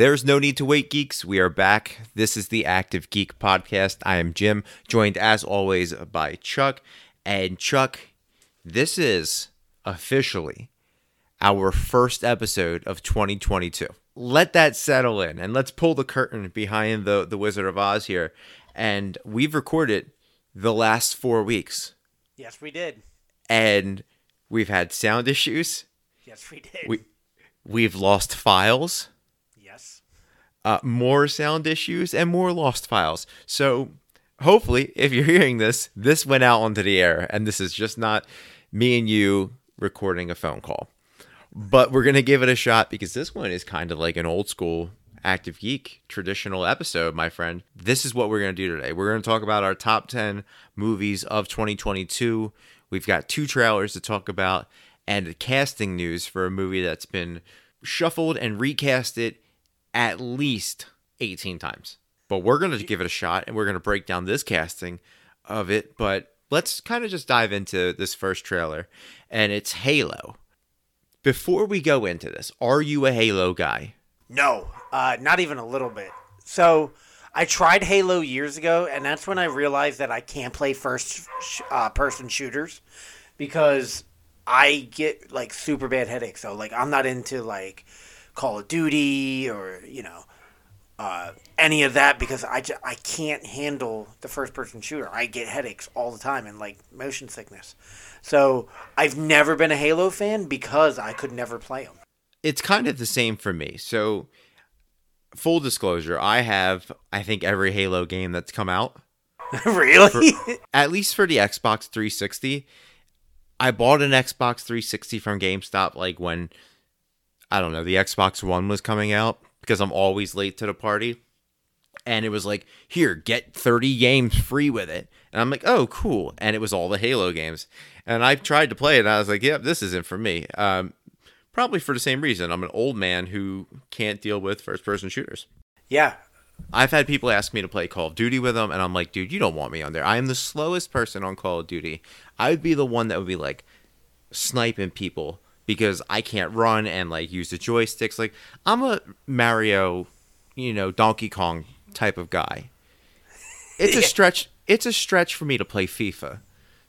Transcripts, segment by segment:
Wait for it. There's no need to wait, geeks. We are back. This is the Active Geek Podcast. I am Jim, joined as always by Chuck. And Chuck, this is officially our first episode of 2022. Let that settle in and let's pull the curtain behind the, the Wizard of Oz here. And we've recorded the last four weeks. Yes, we did. And we've had sound issues. Yes, we did. We we've lost files. Uh, more sound issues and more lost files. So hopefully, if you're hearing this, this went out onto the air, and this is just not me and you recording a phone call. But we're gonna give it a shot because this one is kind of like an old school active geek traditional episode, my friend. This is what we're gonna do today. We're gonna talk about our top ten movies of 2022. We've got two trailers to talk about and casting news for a movie that's been shuffled and recasted at least 18 times. But we're going to give it a shot and we're going to break down this casting of it. But let's kind of just dive into this first trailer, and it's Halo. Before we go into this, are you a Halo guy? No, uh, not even a little bit. So I tried Halo years ago, and that's when I realized that I can't play first sh- uh, person shooters because I get like super bad headaches. So like I'm not into like Call of Duty or you know uh, any of that because I, I can't handle the first person shooter. I get headaches all the time and like motion sickness. So I've never been a Halo fan because I could never play them. It's kind of the same for me. So, full disclosure, I have, I think, every Halo game that's come out. really? at least for the Xbox 360. I bought an Xbox 360 from GameStop like when I don't know, the Xbox One was coming out because I'm always late to the party. And it was like, here, get 30 games free with it. And I'm like, oh, cool. And it was all the Halo games. And I tried to play it and I was like, yep, this isn't for me. Um, probably for the same reason. I'm an old man who can't deal with first person shooters. yeah. I've had people ask me to play Call of Duty with them, and I'm like, dude, you don't want me on there. I am the slowest person on Call of Duty. I would be the one that would be like sniping people because I can't run and like use the joysticks. Like I'm a Mario, you know, Donkey Kong type of guy. It's a stretch. It's a stretch for me to play FIFA.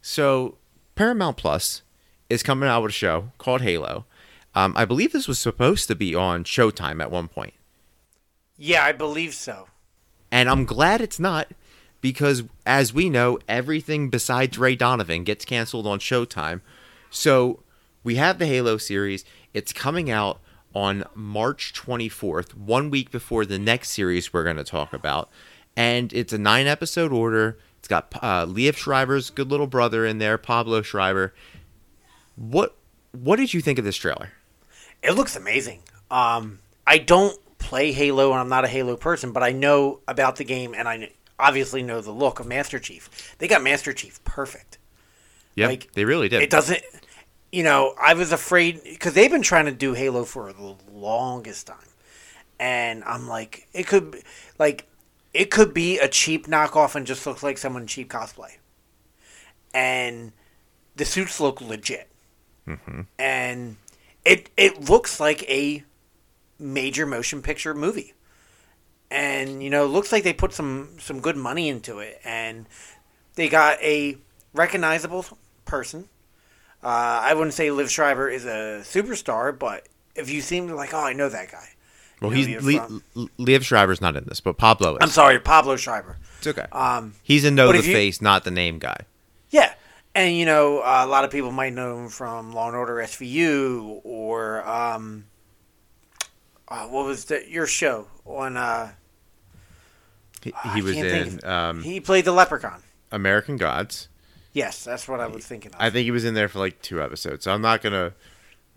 So Paramount Plus is coming out with a show called Halo. Um, I believe this was supposed to be on Showtime at one point. Yeah, I believe so. And I'm glad it's not because, as we know, everything besides Ray Donovan gets canceled on Showtime. So we have the Halo series. It's coming out on March 24th, one week before the next series we're going to talk about. And it's a nine episode order. It's got uh, Liev Schreiber's good little brother in there, Pablo Schreiber. What what did you think of this trailer? It looks amazing. Um, I don't play Halo, and I'm not a Halo person, but I know about the game, and I obviously know the look of Master Chief. They got Master Chief perfect. Yeah, Like, they really did. It doesn't. You know, I was afraid because they've been trying to do Halo for the longest time, and I'm like, it could, be- like, it could be a cheap knockoff and just looks like someone cheap cosplay, and the suits look legit, mm-hmm. and it it looks like a major motion picture movie, and you know, looks like they put some some good money into it, and they got a recognizable person. Uh, I wouldn't say Liev Schreiber is a superstar, but if you seem like, oh, I know that guy. well, You know, he's Le- Le- Liev Schreiber's not in this, but Pablo is. I'm sorry, Pablo Schreiber. It's okay. Um, He's a know the you- face, not the name guy. yeah, and you know, uh, a lot of people might know him from Law and Order SVU or um, uh, what was the, your show on? Uh, He, he was in of- um, he played the Leprechaun. American Gods. Yes, that's what I was thinking. Of. I think he was in there for like two episodes. So I'm not gonna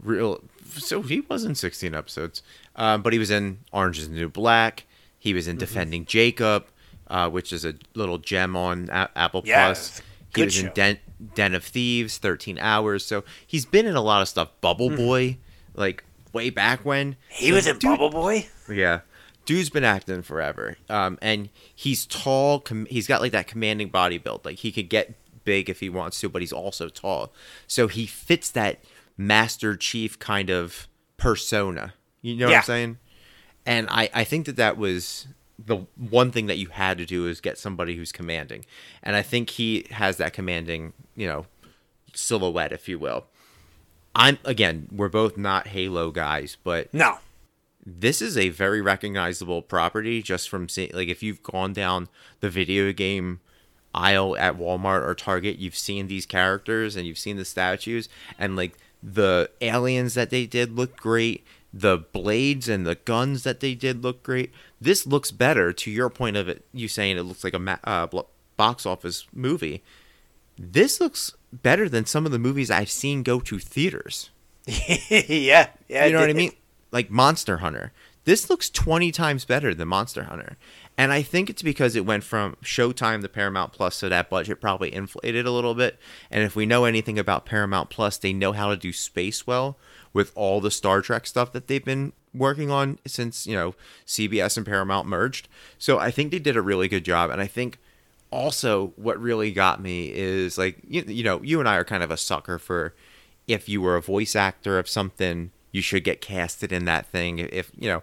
real. So he was in 16 episodes, um, but he was in Orange Is the New Black. He was Mm-hmm. in Defending Jacob, uh, which is a little gem on A- Apple Yeah, Plus. He good was in show. Den-, Den of Thieves, 13 Hours. So he's been in a lot of stuff. Bubble Boy, like way back when. He So was in dude- Bubble Boy. Yeah. Dude's been acting forever. Um, and he's tall. Com- he's got like that commanding body build. Like he could get big if he wants to, but he's also tall. So he fits that Master Chief kind of persona. You know what I'm saying? and I I think that that was the one thing that you had to do is get somebody who's commanding, and I think he has that commanding you know silhouette, if you will. I'm again, we're both not Halo guys, but No. this is a very recognizable property just from seeing like if you've gone down the video game aisle at Walmart or Target, you've seen these characters and you've seen the statues and like the aliens that they did look great. The blades and the guns that they did look great. This looks better to your point of it. You saying it looks like a ma- uh, box office movie. This looks better than some of the movies I've seen go to theaters. yeah. Yeah. You know what I mean? Like Monster Hunter. This looks 20 times better than Monster Hunter. And I think it's because it went from Showtime to Paramount Plus, so that budget probably inflated a little bit. And if we know anything about Paramount Plus, they know how to do space well with all the Star Trek stuff that they've been working on since, you know, CBS and Paramount merged. So I think they did a really good job. And I think also what really got me is like, you, you know, you and I are kind of a sucker for if you were a voice actor of something, you should get casted in that thing. If you know,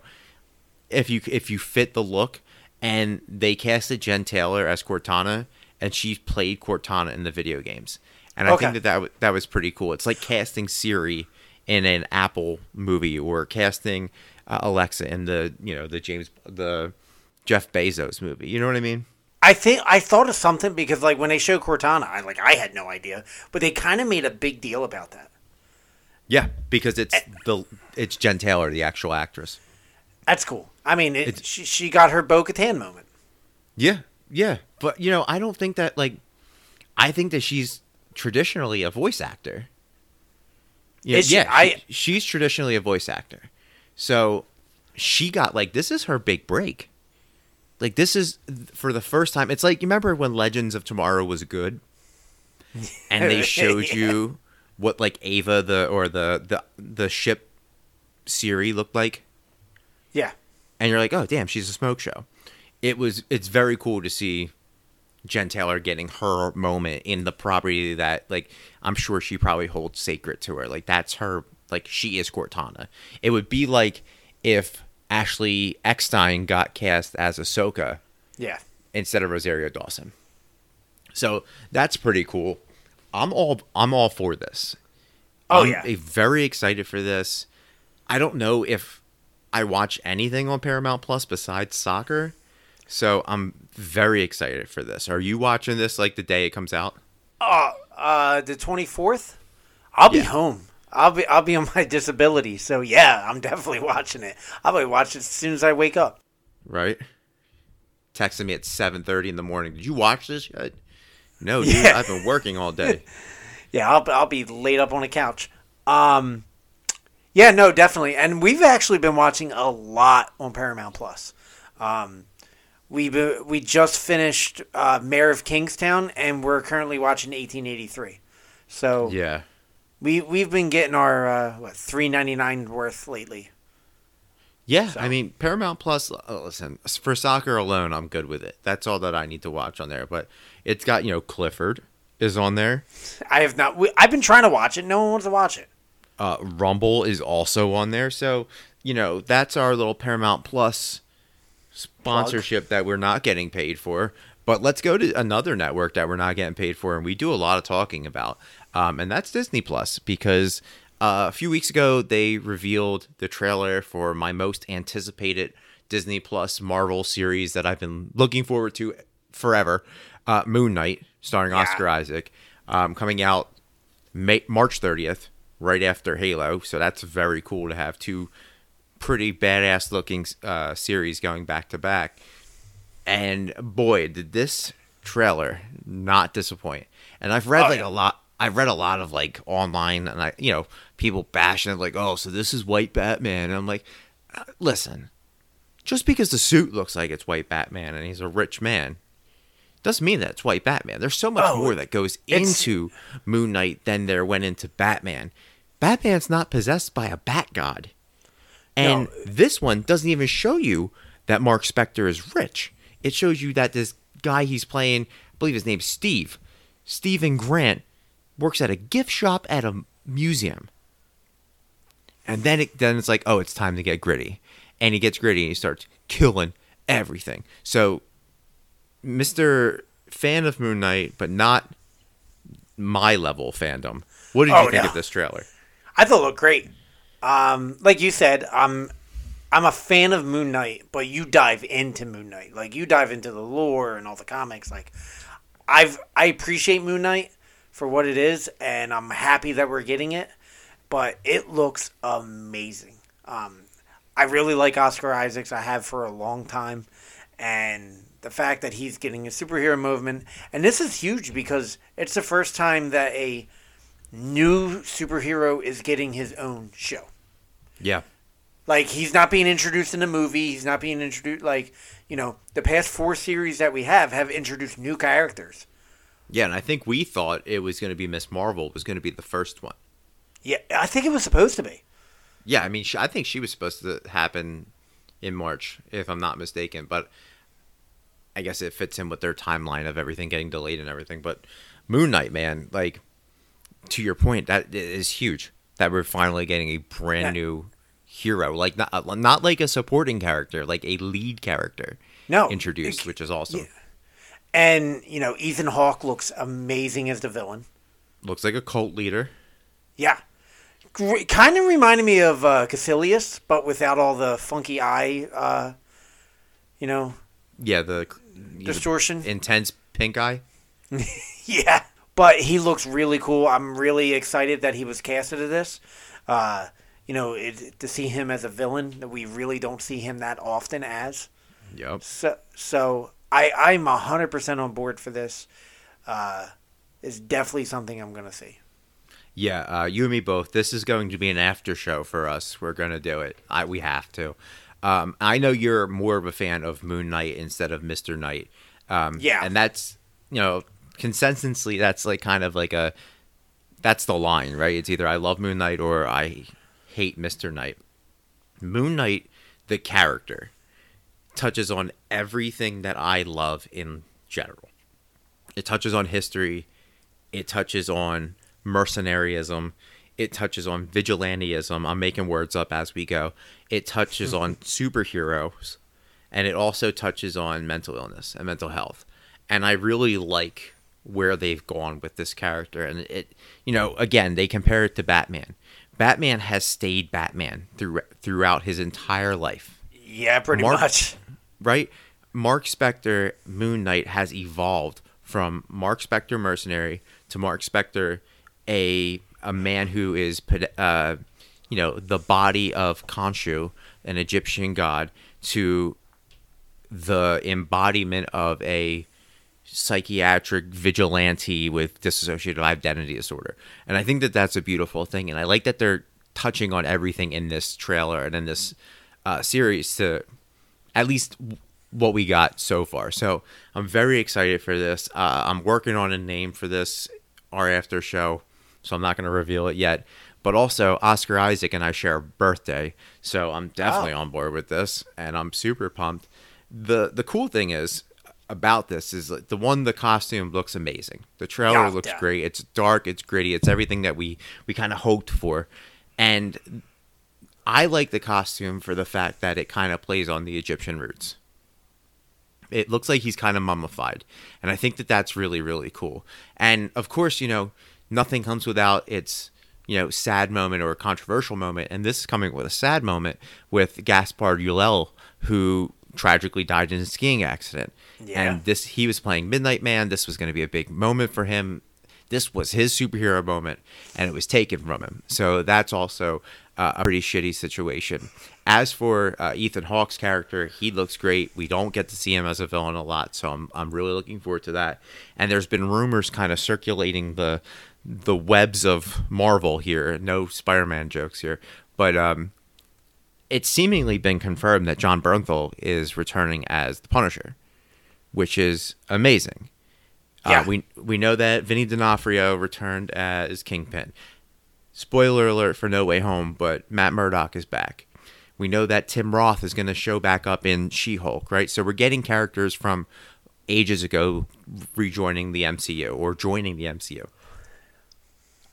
if you if you fit the look, and they casted Jen Taylor as Cortana, and she played Cortana in the video games, and I Okay. think that that, w- that was pretty cool. It's like casting Siri in an Apple movie, or casting uh, Alexa in the you know the James the Jeff Bezos movie. You know what I mean? I think I thought of something because like when they showed Cortana, I like I had no idea, but they kind of made a big deal about that. Yeah, because it's the it's Jen Taylor, the actual actress. That's cool. I mean, it, she she got her Bo Katan moment. Yeah, yeah, but you know, I don't think that like, I think that she's traditionally a voice actor. Yeah, Is she? yeah, I- she- she's traditionally a voice actor, so she got like this is her big break. Like this is for the first time. It's like you remember when Legends of Tomorrow was good, and they showed Yeah. you what like Ava the or the the the ship Siri looked like Yeah, and you're like, oh damn, she's a smoke show. It was it's very cool to see Jen Taylor getting her moment in the property that like I'm sure she probably holds sacred to her. Like that's her like she is Cortana. It would be like if Ashley Eckstein got cast as Ahsoka yeah. instead of Rosario Dawson. So that's pretty cool. I'm all I'm all for this. Oh I'm yeah. very excited for this. I don't know if I watch anything on Paramount Plus besides soccer, so I'm very excited for this. Are you watching this like the day it comes out? Uh, uh, the twenty fourth. I'll be home. I'll be I'll be on my disability. So yeah, I'm definitely watching it. I'll be watching it as soon as I wake up. Right? Texting me at 7:30 in the morning. Did you watch this yet? No, dude. Yeah. I've been working all day. Yeah, I'll I'll be laid up on a couch. Um, yeah, no, definitely. And we've actually been watching a lot on Paramount Plus. Um, we we just finished uh, Mayor of Kingstown, and we're currently watching 1883. So yeah. we we've been getting our uh, what three ninety nine worth lately. Yeah, So- I mean Paramount Plus. Uh, listen, for soccer alone, I'm good with it. That's all that I need to watch on there. But it's got you know Clifford is on there. I have not. We, I've been trying to watch it. No one wants to watch it. Uh, Rumble is also on there. So you know that's our little Paramount Plus sponsorship that we're not getting paid for. But let's go to another network that we're not getting paid for, and we do a lot of talking about, um, and that's Disney Plus because uh, a few weeks ago they revealed the trailer for my most anticipated Disney Plus Marvel series that I've been looking forward to forever, uh, Moon Knight, starring Yeah. Oscar Isaac, um, coming out May- March 30th, right after Halo. So that's very cool to have two pretty badass looking uh, series going back to back. And boy, did this trailer not disappoint. And I've read Oh, like yeah. a lot. I've read a lot of like online, and I, you know, people bashing it like, "Oh, so this is White Batman." And I'm like, uh, listen, just because the suit looks like it's White Batman and he's a rich man, doesn't mean that it's White Batman. There's so much Oh, more that goes into Moon Knight than there went into Batman. Batman's not possessed by a bat god. And No. this one doesn't even show you that Mark Spector is rich. It shows you that this guy he's playing, I believe his name's Steve, Stephen Grant, works at a gift shop at a museum. And then it then it's like, oh, it's time to get gritty. and he gets gritty and he starts killing everything. So, Mister fan of Moon Knight, but not my level fandom. What did Oh, you think no. of this trailer? I thought it looked great. Um, like you said, I'm I'm a fan of Moon Knight, but you dive into Moon Knight, like you dive into the lore and all the comics. Like I've I appreciate Moon Knight for what it is, and I'm happy that we're getting it. But it looks amazing. Um, I really like Oscar Isaacs. I have for a long time, and the fact that he's getting a superhero movement, and this is huge because it's the first time that a new superhero is getting his own show. Yeah, Like he's not being introduced in a movie. He's not being introduced like you know the past four series that we have have introduced new characters. yeah, and I think we thought it was going to be Miss Marvel was going to be the first one. Yeah, I think it was supposed to be. Yeah, I mean, she, I think she was supposed to happen in March, if I'm not mistaken. But I guess it fits in with their timeline of everything getting delayed and everything. But Moon Knight, man, like to your point, that is huge. That we're finally getting a brand Yeah. new hero, like not not like a supporting character, like a lead character No, introduced, it- which is awesome. yeah. and you know Ethan Hawke looks amazing as the villain. Looks like a cult leader. Yeah, kind of reminded me of uh, Kaecilius, but without all the funky eye, uh, you know, Yeah, the distortion. intense pink eye. Yeah, but he looks really cool. I'm really excited that he was casted to this. Uh, you know, it, to see him as a villain that we really don't see him that often as. Yep. So, so I I'm hundred percent on board for this. Uh, it's definitely something I'm gonna see. Yeah, uh, you and me both. This is going to be an after show for us. We're going to do it. I, we have to. Um, I know you're more of a fan of Moon Knight instead of Mister Knight. Um, Yeah. and that's you know consensusly that's like kind of like a that's the line, right? It's either I love Moon Knight or I hate Mister Knight. Moon Knight, the character, touches on everything that I love in general. It touches on history. It touches on mercenaryism. It touches on vigilantism. I'm making words up as we go. It touches on superheroes. And it also touches on mental illness and mental health. And I really like where they've gone with this character. And it, you know, again, they compare it to Batman. Batman has stayed Batman through, throughout his entire life Yeah, pretty Mark- much. right? Mark Spector Moon Knight has evolved from Mark Spector mercenary to Mark Spector a a man who is uh, you know the body of Khonshu, an Egyptian god, to the embodiment of a psychiatric vigilante with dissociative identity disorder. And I think that that's a beautiful thing. And I like that they're touching on everything in this trailer and in this uh, series to at least what we got so far. So I'm very excited for this. Uh, I'm working on a name for this our after show, so I'm not going to reveal it yet. But also, Oscar Isaac and I share a birthday, so I'm definitely on board with this, and I'm super pumped. the The cool thing is about this is like the one the costume looks amazing. The trailer Yeah, looks yeah. great. It's dark, it's gritty, it's everything that we we kind of hoped for, and I like the costume for the fact that it kind of plays on the Egyptian roots. It looks like he's kind of mummified, and I think that that's really really cool. And of course, you know, nothing comes without its you know sad moment or controversial moment, and this is coming with a sad moment with Gaspard Ulliel, who tragically died in a skiing accident. Yeah. And this he was playing Midnight Man. This was going to be a big moment for him. This was his superhero moment, and it was taken from him. So that's also uh, a pretty shitty situation. As for uh, Ethan Hawke's character, he looks great. We don't get to see him as a villain a lot, so I'm I'm really looking forward to that. And there's been rumors kind of circulating the the webs of Marvel here. No Spider-Man jokes here, but um, it's seemingly been confirmed that Jon Bernthal is returning as the Punisher, which is amazing. Yeah. Uh, we we know that Vinny D'Onofrio returned as Kingpin. Spoiler alert for No Way Home, but Matt Murdock is back. We know that Tim Roth is going to show back up in She-Hulk, right? So we're getting characters from ages ago rejoining the MCU or joining the MCU.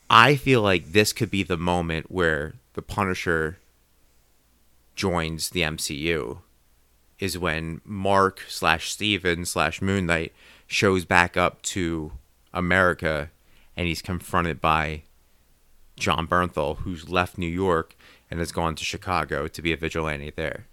I feel like this could be the moment where the Punisher joins the MCU is when Mark slash Steven slash Moon Knight shows back up to America and he's confronted by Jon Bernthal, who's left New York and has gone to Chicago to be a vigilante there.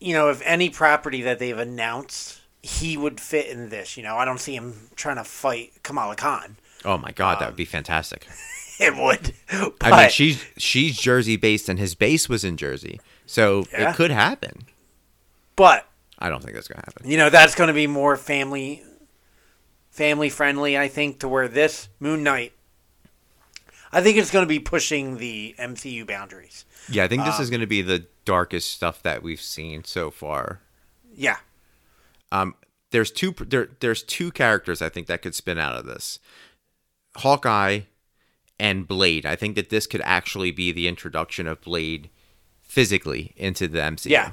You know, if any property that they've announced, he would fit in this. You know, I don't see him trying to fight Kamala Khan. Oh my god, that would be um, fantastic. It would. I mean, she's she's Jersey based, and his base was in Jersey, so Yeah. it could happen. but I don't think that's gonna happen. you know that's going to be more family family friendly i think to where this moon knight i think it's going to be pushing the mcu boundaries Yeah, I think this Um, is gonna be the darkest stuff that we've seen so far. yeah Um, there's two there, there's two characters I think that could spin out of this, Hawkeye and Blade. I think that this could actually be the introduction of Blade physically into the MCU. yeah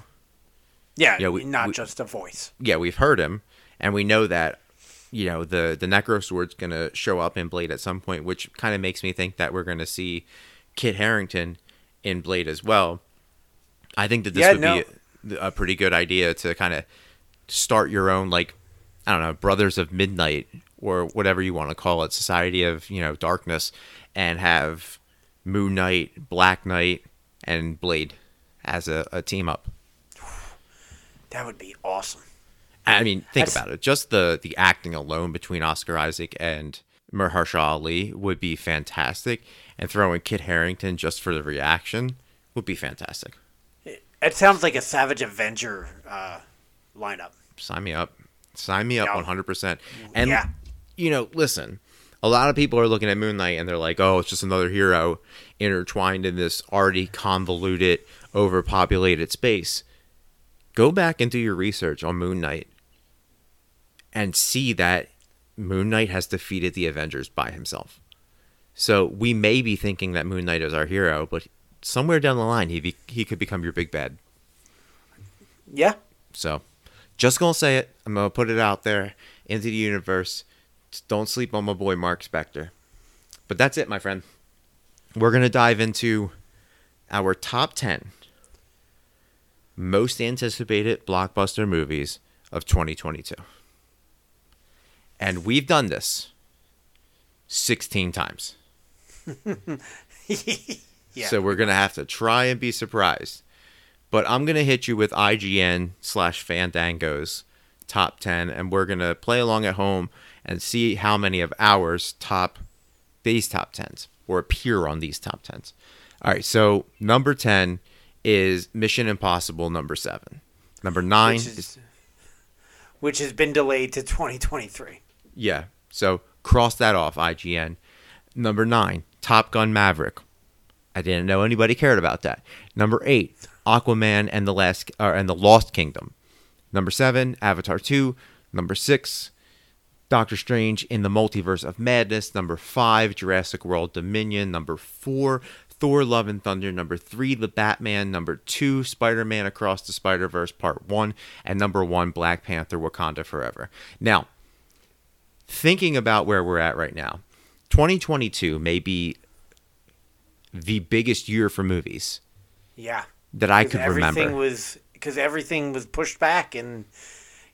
yeah, Yeah, we- not we- just a voice yeah, we've heard him, and we know that you know the the Necro Sword's gonna show up in Blade at some point, which kind of makes me think that we're gonna see Kit Harington in Blade as well. I think that this Yeah, would no. be a, a pretty good idea to kind of start your own like I don't know Brothers of Midnight or whatever you want to call it, Society of you know Darkness, and have Moon Knight, Black Knight, and Blade as a, a team up. that would be awesome I mean, think That's- about it. Just the the acting alone between Oscar Isaac and Mahershala Ali would be fantastic, and throwing Kit Harington just for the reaction would be fantastic. it sounds like a savage avenger uh, lineup Sign me up. Sign me up one hundred percent. And Yeah. you know, listen. A lot of people are looking at Moon Knight and they're like, "Oh, it's just another hero intertwined in this already convoluted, overpopulated space." Go back and do your research on Moon Knight and see that Moon Knight has defeated the Avengers by himself. So we may be thinking that Moon Knight is our hero, but somewhere down the line, he be- he could become your big bad. yeah So, just gonna say it. I'm gonna put it out there into the universe. Just don't sleep on my boy Mark Spector. But that's it, my friend. We're gonna dive into our top ten most anticipated blockbuster movies of 2022. And we've done this 16 times. yeah So we're gonna have to try and be surprised. But I'm gonna hit you with IGN slash Fandango's top ten, and we're gonna play along at home and see how many of ours top these top tens or appear on these top tens. All right, so number ten is Mission Impossible number seven. Number nine which, is is, which has been delayed to 2023 yeah. So cross that off, IGN. Number nine, Top Gun Maverick. I didn't know anybody cared about that. Number eight, Aquaman and the last uh, and the Lost Kingdom. Number seven, Avatar two. Number six, Doctor Strange in the Multiverse of Madness. Number five, Jurassic World Dominion. Number four, Thor Love and Thunder. Number three, The Batman. Number two, Spider Man Across the Spider Verse Part One. And number one, Black Panther Wakanda Forever. Now, thinking about where we're at right now, 2022 may be the biggest year for movies yeah that I could everything remember. was because everything was pushed back and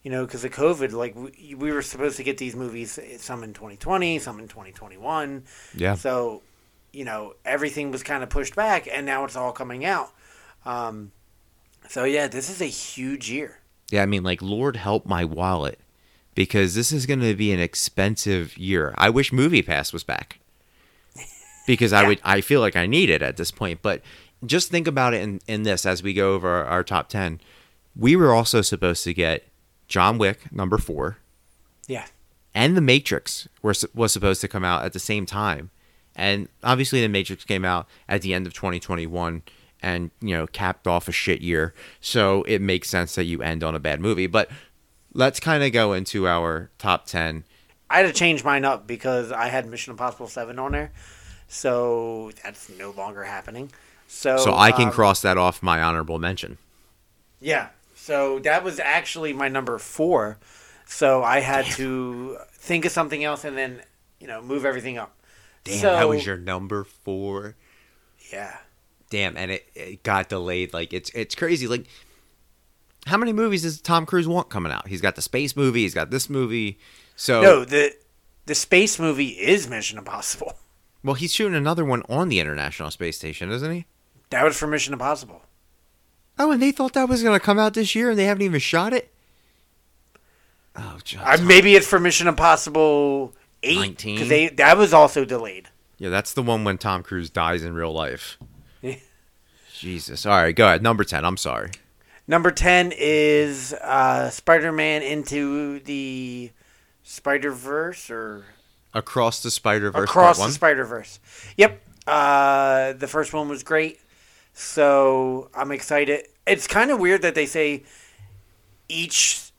you know because of covid like we, we were supposed to get these movies some in 2020 some in 2021 yeah. so you know everything was kind of pushed back and now it's all coming out um, so yeah this is a huge year Yeah, I mean, like, Lord help my wallet because this is going to be an expensive year. I wish Movie Pass was back because I would. I feel like I need it at this point. But just think about it in, in this as we go over our, our top ten. We were also supposed to get John Wick number four. yeah and The Matrix were was supposed to come out at the same time, and obviously The Matrix came out at the end of 2021 and you know capped off a shit year. So it makes sense that you end on a bad movie. But let's kind of go into our top 10. i had to change mine up because i had mission impossible 7 on there so that's no longer happening so So I can um, cross that off my honorable mention. Yeah. So that was actually my number four. So I had to think of something else and then, you know, move everything up. Damn, so, that was your number four. Yeah. damn, and it, it got delayed. Like it's it's crazy. Like how many movies does Tom Cruise want coming out? He's got the space movie. He's got this movie. So No, the the space movie is Mission Impossible. well, he's shooting another one on the International Space Station, isn't he? That was for Mission Impossible. Oh, and they thought that was going to come out this year, and they haven't even shot it. Oh, John. Uh, maybe it's for Mission Impossible Eight 19? because they that was also delayed. yeah, that's the one when Tom Cruise dies in real life. Yeah. Jesus. All right, go ahead. Number ten. I'm sorry. Number ten is uh, Spider-Man into the Spider Verse or Across the Spider Verse. across the. Spider Verse. Yep. Uh, the first one was great, so I'm excited. It's kind of weird that they say each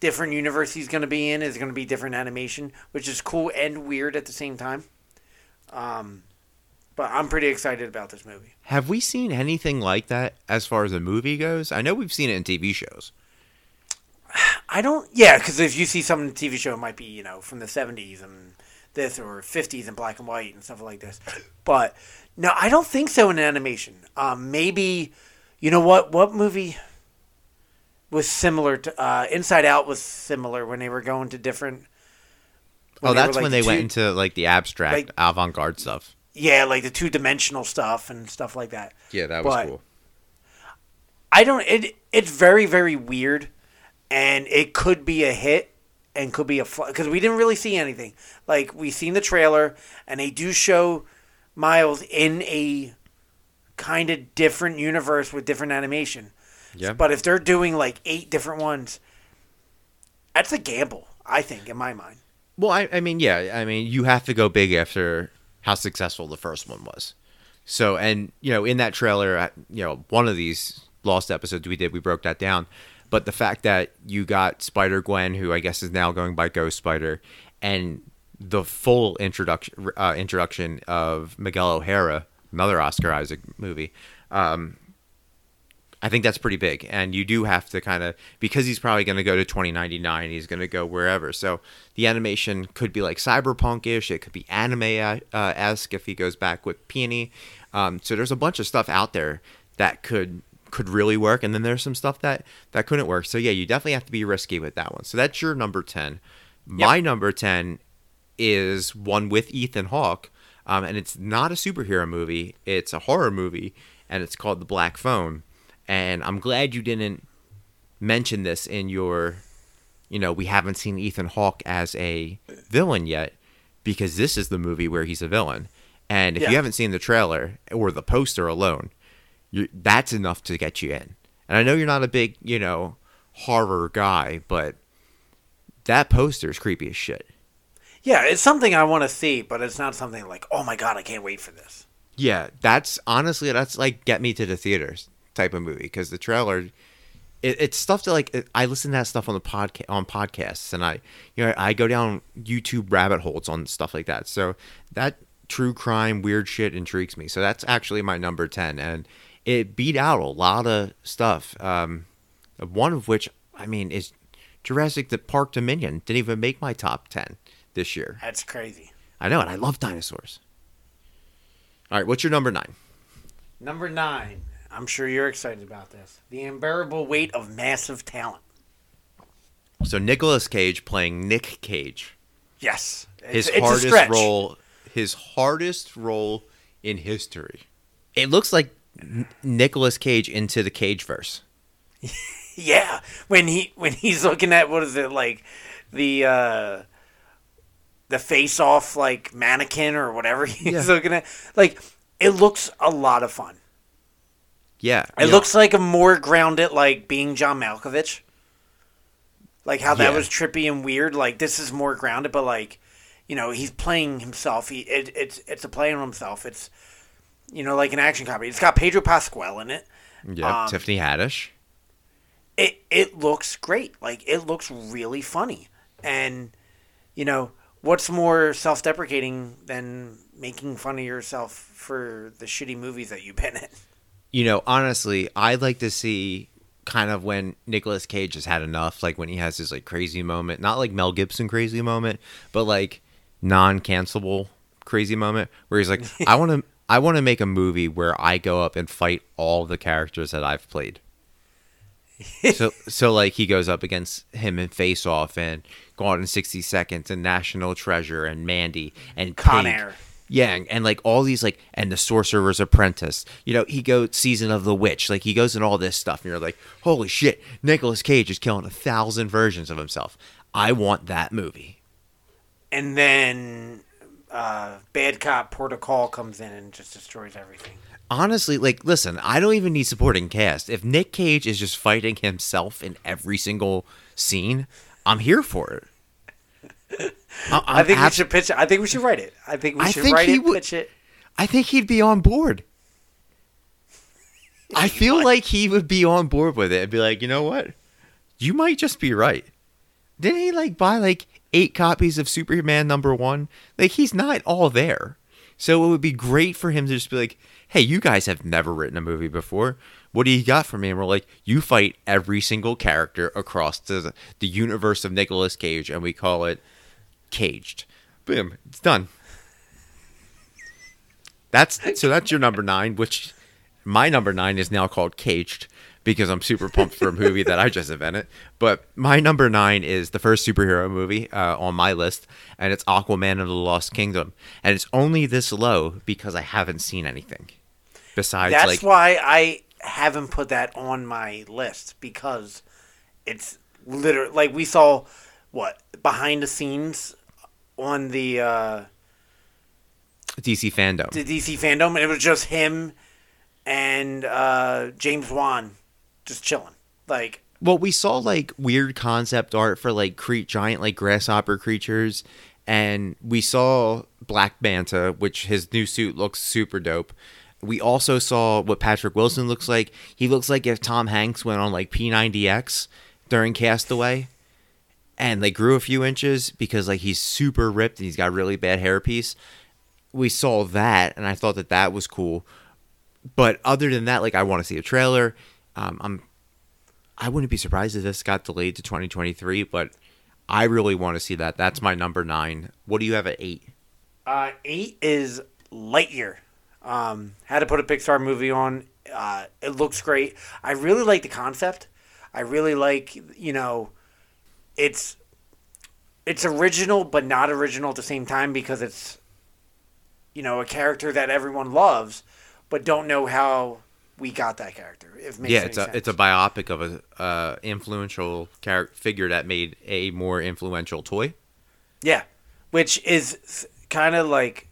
different universe he's going to be in is going to be different animation, which is cool and weird at the same time. Um, but I'm pretty excited about this movie. Have we seen anything like that as far as a movie goes? I know we've seen it in TV shows. I don't. Yeah, because if you see some TV show, it might be you know from the '70s and this or '50s and black and white and stuff like this. But no, I don't think so in animation. Um, maybe you know what? What movie was similar to uh, Inside Out? Was similar when they were going to different. oh, they that's were, like, when they the went into like the abstract, like- avant-garde stuff. Yeah, like the two dimensional stuff and stuff like that. Yeah, that was But- cool. I don't. It it's very very weird, and it could be a hit and could be a because we didn't really see anything. Like we seen the trailer, and they do show Miles in a kind of different universe with different animation. Yeah. But if they're doing like eight different ones, that's a gamble. I think in my mind. Well, I, I mean, yeah, I mean, you have to go big after how successful the first one was. So, and you know, in that trailer, you know, one of these lost episodes we did, we broke that down. But the fact that you got Spider Gwen, who I guess is now going by Ghost Spider, and the full introduction uh, introduction of Miguel O'Hara, another Oscar Isaac movie. Um, I think that's pretty big, and you do have to kind of because he's probably going to go to 2099. He's going to go wherever. So the animation could be like cyberpunk-ish. It could be anime uh, esque if he goes back with Peni. Um, so there's a bunch of stuff out there that could could really work, and then there's some stuff that that couldn't work. So yeah, you definitely have to be risky with that one. So that's your number ten. My number ten is one with Ethan Hawke, um, and it's not a superhero movie. It's a horror movie, and it's called The Black Phone. And I'm glad you didn't mention this in your, you know, we haven't seen Ethan Hawke as a villain yet, because this is the movie where he's a villain. And if Yeah. you haven't seen the trailer or the poster alone, that's enough to get you in. And I know you're not a big, you know, horror guy, but that poster is creepy as shit. Yeah, it's something I want to see, but it's not something like, oh my god, I can't wait for this. Yeah, that's honestly that's like get me to the theaters type of movie because the trailer, it, it's stuff that like I listen to that stuff on the podcast on podcasts and I you know I go down YouTube rabbit holes on stuff like that. So that true crime weird shit intrigues me. So that's actually my number ten, and it beat out a lot of stuff. Um, one of which I mean is Jurassic the Park Dominion didn't even make my top ten this year. That's crazy. I know, and I love dinosaurs. All right, what's your number nine? Number nine. I'm sure you're excited about this. The unbearable weight of massive talent. So Nicolas Cage playing Nick Cage, Yes, his it's, hardest role, his hardest role in history. It looks like Nicolas Cage into the Cage verse. Yeah, when he when he's looking at what is it like the uh the face off like mannequin or whatever he's Yeah. looking at. Like it looks a lot of fun. Yeah, It you looks like a more grounded like being John Malkovich. Like how that Yeah. was trippy and weird. Like this is more grounded, but like you know he's playing himself. He it, it's it's a play on himself. It's you know like an action comedy. It's got Pedro Pascal in it. yeah, um, Tiffany Haddish. it it looks great. Like it looks really funny. And you know, what's more self-deprecating than making fun of yourself for the shitty movies that you've been in? You know, honestly, I'd like to see kind of when Nicolas Cage has had enough, like when he has his like crazy moment, not like Mel Gibson crazy moment, but like non-cancelable crazy moment where he's like, I want to I want to make a movie where I go up and fight all the characters that I've played. So so like he goes up against him in Face Off and Gone in 60 Seconds and National Treasure and Mandy and Con Pig. Air. Yeah, and, and like all these like and the Sorcerer's Apprentice. You know, he goes Season of the Witch. Like he goes in all this stuff, and you're like, holy shit, Nicolas Cage is killing a thousand versions of himself. I want that movie. And then uh, bad cop Protocol comes in and just destroys everything. Honestly, like, listen, I don't even need supporting cast. If Nick Cage is just fighting himself in every single scene, I'm here for it. I, I think I'm we should pitch it. I think we should write it. I think we I should think write he it, would- pitch it. I think he'd be on board. I feel like he would be on board with it and be like, you know what? You might just be right. Didn't he like buy like eight copies of Superman number one? Like he's not all there. So it would be great for him to just be like, hey, you guys have never written a movie before. What do you got for me? And we're like, you fight every single character across the, the universe of Nicolas Cage, and we call it Caged. Boom, it's done. That's so that's your number nine, which my number nine is now called Caged because I'm super pumped for a movie that I just invented. But my number nine is the first superhero movie uh, on my list, and it's Aquaman and the Lost Kingdom, and it's only this low because I haven't seen anything besides That's like why I haven't put that on my list because it's literally like we saw what behind the scenes on the uh, DC fandom. the DC fandom, and it was just him and uh, James Wan just chilling. Like Well, we saw like weird concept art for like cre- giant like grasshopper creatures, and we saw Black Manta, which his new suit looks super dope. We also saw what Patrick Wilson looks like. He looks like if Tom Hanks went on like P90X during Castaway, and they grew a few inches because like he's super ripped and he's got really bad hairpiece. We saw that, and I thought that that was cool. But other than that, like I want to see a trailer. Um, I'm I wouldn't be surprised if this got delayed to 2023, but I really want to see that. That's my number nine. What do you have at eight? uh, eight is Lightyear. Um, had to put a Pixar movie on. Uh, it looks great. I really like the concept. I really like you know, it's it's original but not original at the same time because it's you know a character that everyone loves but don't know how we got that character. If it makes yeah, it's a sense. it's a biopic of a uh, influential character figure that made a more influential toy. Yeah, which is kind of like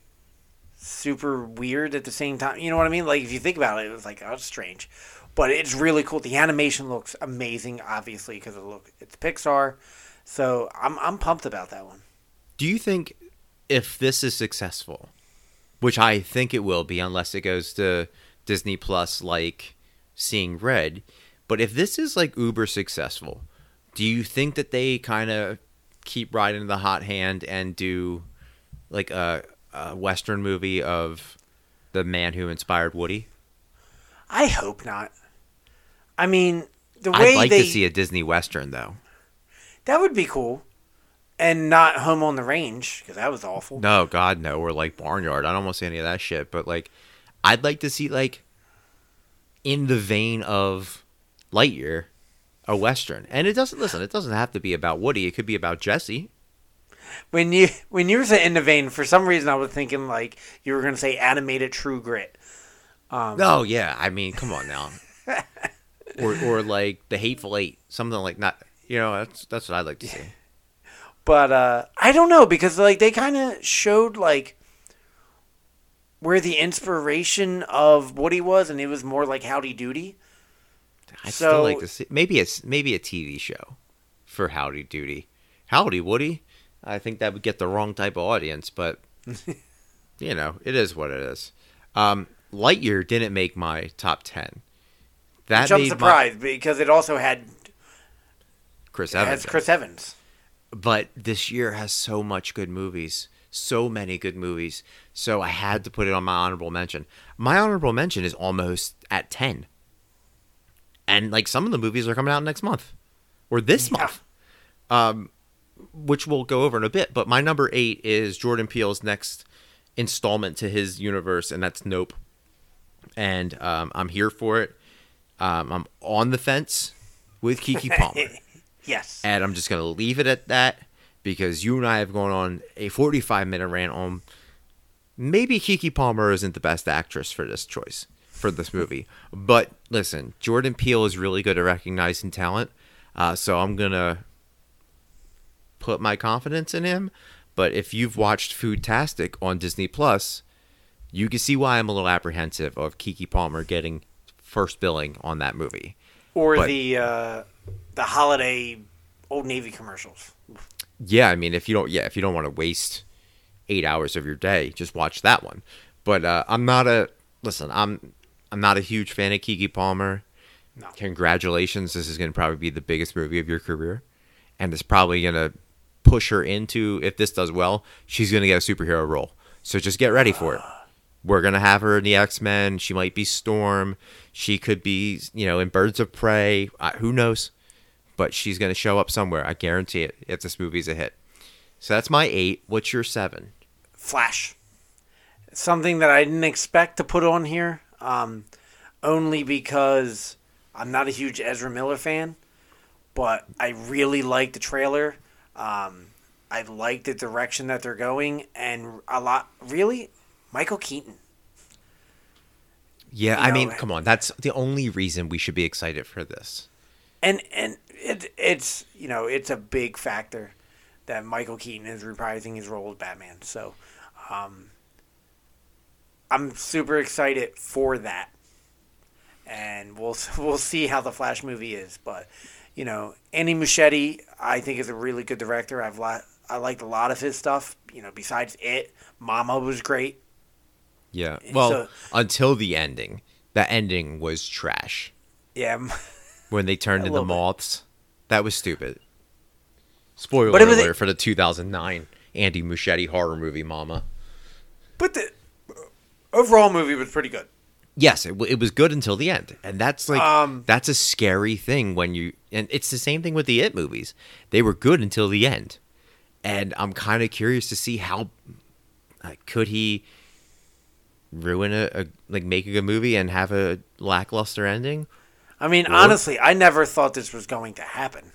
super weird at the same time. You know what I mean? Like if you think about it, it was like oh, it's strange, but it's really cool. The animation looks amazing, obviously because it look it's Pixar. So I'm I'm pumped about that one. Do you think if this is successful, which I think it will be unless it goes to Disney Plus like Seeing Red, but if this is like uber successful, do you think that they kind of keep riding the hot hand and do like a, a western movie of the man who inspired Woody? I hope not. I mean, the way I'd like they to see a Disney western though. that would be cool, and not Home on the Range because that was awful. No, God, no. Or like Barnyard. I don't want to see any of that shit. But like, I'd like to see like in the vein of Lightyear, a western. And it doesn't listen. It doesn't have to be about Woody. It could be about Jesse. When you when you were saying in the vein, for some reason I was thinking like you were gonna say animated True Grit. Um, Oh yeah. I mean, come on now. or or like the Hateful Eight. Something like not. You know, that's that's what I'd like to see. But uh, I don't know because like they kind of showed like where the inspiration of Woody was, and it was more like Howdy Doody. I'd So- still like to see maybe it's maybe a TV show for Howdy Doody. Howdy Woody. I think that would get the wrong type of audience, but you know, it is what it is. Um, Lightyear didn't make my top ten. That Which I'm made my because it also had Chris has Evans. Chris Evans. but this year has so much good movies, so many good movies. So I had to put it on my honorable mention. My honorable mention is almost at ten, and like some of the movies are coming out next month or this Yeah. month, um, which we'll go over in a bit. But my number eight is Jordan Peele's next installment to his universe, and that's Nope. And um, I'm here for it. Um, I'm on the fence with Keke Palmer. Yes. and I'm just gonna leave it at that because you and I have gone on a 45 minute rant on maybe Keke Palmer isn't the best actress for this choice for this movie. But listen, Jordan Peele is really good at recognizing talent, uh, so I'm gonna put my confidence in him. But if you've watched Foodtastic on Disney Plus, you can see why I'm a little apprehensive of Keke Palmer getting first billing on that movie. or but- the uh, the holiday Old Navy commercials. Yeah, I mean, if you don't, yeah, if you don't want to waste eight hours of your day, just watch that one. But uh, I'm not a listen. I'm I'm not a huge fan of Keke Palmer. No. Congratulations, this is going to probably be the biggest movie of your career, and it's probably going to push her into. If this does well, she's going to get a superhero role. So just get ready for it. We're gonna have her in the X Men. She might be Storm. She could be, you know, in Birds of Prey. Uh, who knows? But she's gonna show up somewhere. I guarantee it. If this movie's a hit. So that's my eight. What's your seven? Flash. Something that I didn't expect to put on here, um, only because I'm not a huge Ezra Miller fan, but I really like the trailer. Um, I like the direction that they're going, and a lot. Really, Michael Keaton. Yeah, You I know, mean, come on. That's the only reason we should be excited for this. and and it, it's you know it's a big factor that Michael Keaton is reprising his role as Batman. So, um, I'm super excited for that, and we'll we'll see how the Flash movie is. But you know, Andy Muschietti, I think is a really good director. I've li- I liked a lot of his stuff. You know, besides it, Mama was great. Yeah. Well, So- until the ending. The ending was trash. Yeah, When they turned into moths. That was stupid. Spoiler But it alert for the 2009 Andy Muschietti horror movie, Mama. but the overall movie was pretty good. Yes, it, it was good until the end, and that's like Um, that's a scary thing when you and it's the same thing with the It movies. They were good until the end, and I'm kind of curious to see how uh, could he ruin a, a like make a good movie and have a lackluster ending. I mean, honestly, I never thought this was going to happen.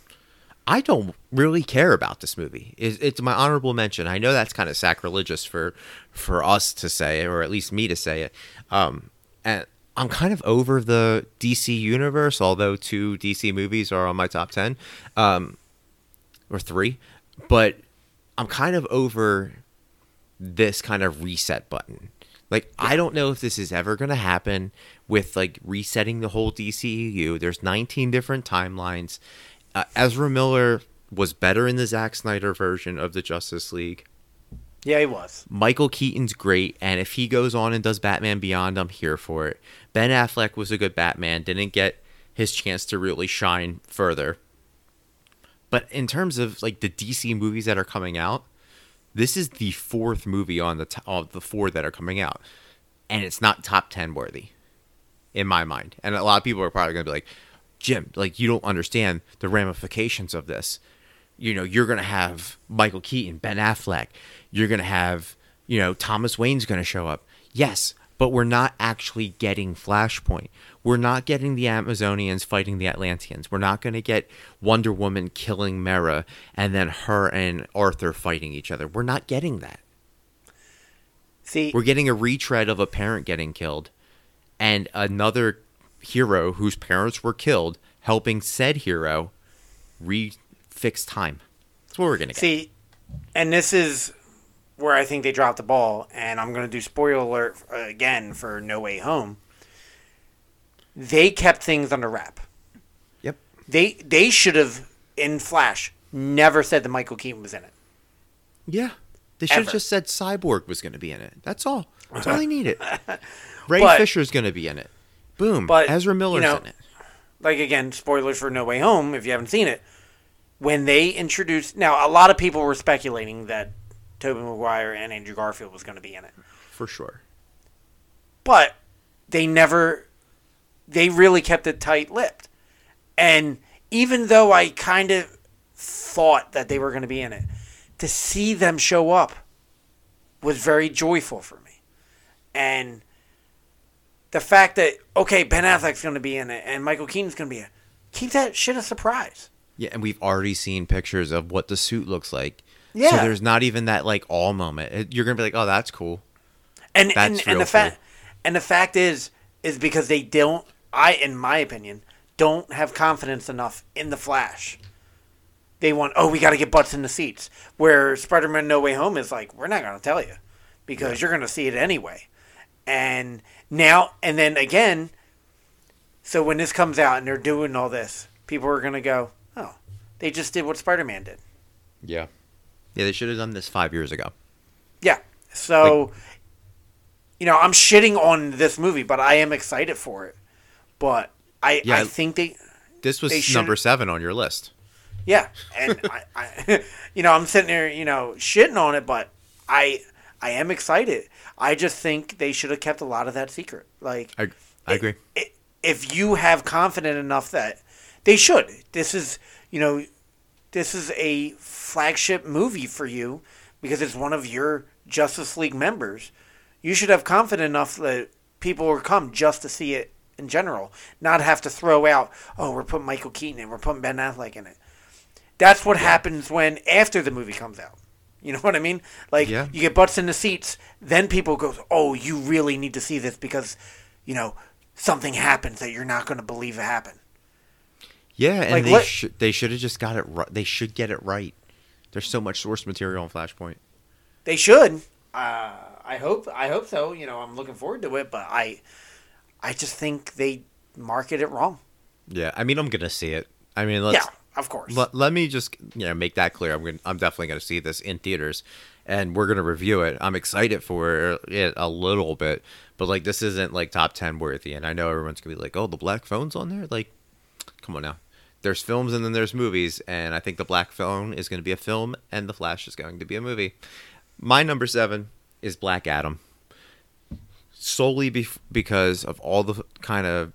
I don't really care about this movie. It's, it's my honorable mention. I know that's kind of sacrilegious for for us to say, or at least me to say it. Um, and I'm kind of over the DC universe, although two DC movies are on my top ten, um, or three. But I'm kind of over this kind of reset button. Like I don't know if this is ever going to happen with like resetting the whole DCEU. There's 19 different timelines. Uh, Ezra Miller was better in the Zack Snyder version of the Justice League. Yeah, he was. Michael Keaton's great, and if he goes on and does Batman Beyond, I'm here for it. Ben Affleck was a good Batman, didn't get his chance to really shine further. But in terms of like the DC movies that are coming out, this is the fourth movie on the of the four that are coming out, and it's not top ten worthy, in my mind. And a lot of people are probably gonna be like, Jim, like you don't understand the ramifications of this. You know, you're gonna have Michael Keaton, Ben Affleck. You're gonna have, you know, Thomas Wayne's gonna show up. Yes, but we're not actually getting Flashpoint. We're not getting the Amazonians fighting the Atlanteans. We're not gonna get Wonder Woman killing Mera and then her and Arthur fighting each other. We're not getting that. See, We're getting a retread of a parent getting killed and another hero whose parents were killed helping said hero refix time. That's what we're going to get. see, and this is where I think they dropped the ball. And I'm going to do spoiler alert uh, again for No Way Home. They kept things under wrap. Yep. They they should have in Flash never said that Michael Keaton was in it. Yeah. They should have just said Cyborg was going to be in it. That's all. That's all they needed. Ray But- Fisher's going to be in it. Boom. But, Ezra you Miller's know, in it. like again, spoilers for No Way Home if you haven't seen it. When they introduced, now a lot of people were speculating that Tobey Maguire and Andrew Garfield was going to be in it, For sure. but they never, they really kept it tight-lipped. And even though I kind of thought that they were going to be in it, to see them show up was very joyful for me. And the fact that okay, Ben Affleck's going to be in it and Michael Keaton's going to be in it, keep that shit a surprise. Yeah, and we've already seen pictures of what the suit looks like. Yeah. So there's not even that like all moment. You're gonna be like, oh, that's cool. And That's and, and the cool. fact and the fact is is because they don't I in my opinion don't have confidence enough in the Flash. They want oh we got to get butts in the seats. Where Spider-Man No Way Home is like we're not going to tell you because you're going to see it anyway. And now and then again so when this comes out and they're doing all this, people are going to go, "Oh, they just did what Spider-Man did." Yeah. Yeah, they should have done this five years ago. Yeah. So, you know, I'm shitting on this movie, but I am excited for it. But I, Yeah, I think they, This was They number seven on your list. yeah, and I, I, you know, I'm sitting there, you know, shitting on it, but I, I am excited. I just think they should have kept a lot of that secret. Like, I, I agree. i- if you have confident enough that they should, this is, you know, this is a flagship movie for you because it's one of your Justice League members. You should have confident enough that people will come just to see it in general, not have to throw out, oh, we're putting Michael Keaton in, we're putting Ben Affleck in it. That's what happens when after the movie comes out. You know what I mean? Like Yeah. you get butts in the seats, then people go, "Oh, you really need to see this because, you know, something happens that you're not going to believe it happened." Yeah, and Like, they let- should they should have just got it right. They should get it right. There's so much source material on Flashpoint. They should. Uh, I hope. I hope so. You know, I'm looking forward to it, but I, I just think they market it wrong. Yeah, I mean, I'm gonna see it. I mean, let's yeah, of course. let, let me just you know make that clear. I'm gonna, I'm definitely gonna see this in theaters, and we're gonna review it. I'm excited for it a little bit, but like this isn't like top ten worthy. And I know everyone's gonna be like, oh, the Black Phone's on there. Like, come on now. There's films and then there's movies, and I think the Black Phone is gonna be a film, and the Flash is going to be a movie. My number seven is Black Adam, solely bef- because of all the kind of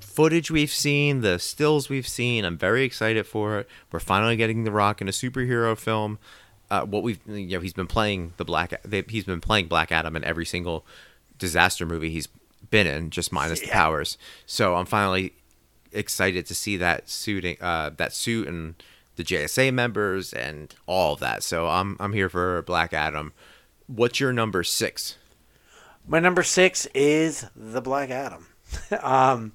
footage we've seen, the stills we've seen. I'm very excited for it. We're finally getting The Rock in a superhero film. Uh, what we've you know he's been playing the black they, he's been playing Black Adam in every single disaster movie he's been in, just minus the powers. So I'm finally excited to see that suiting uh, that suit and the JSA members and all of that. So I'm I'm here for Black Adam. What's your number six? My number six is the Black Adam. um,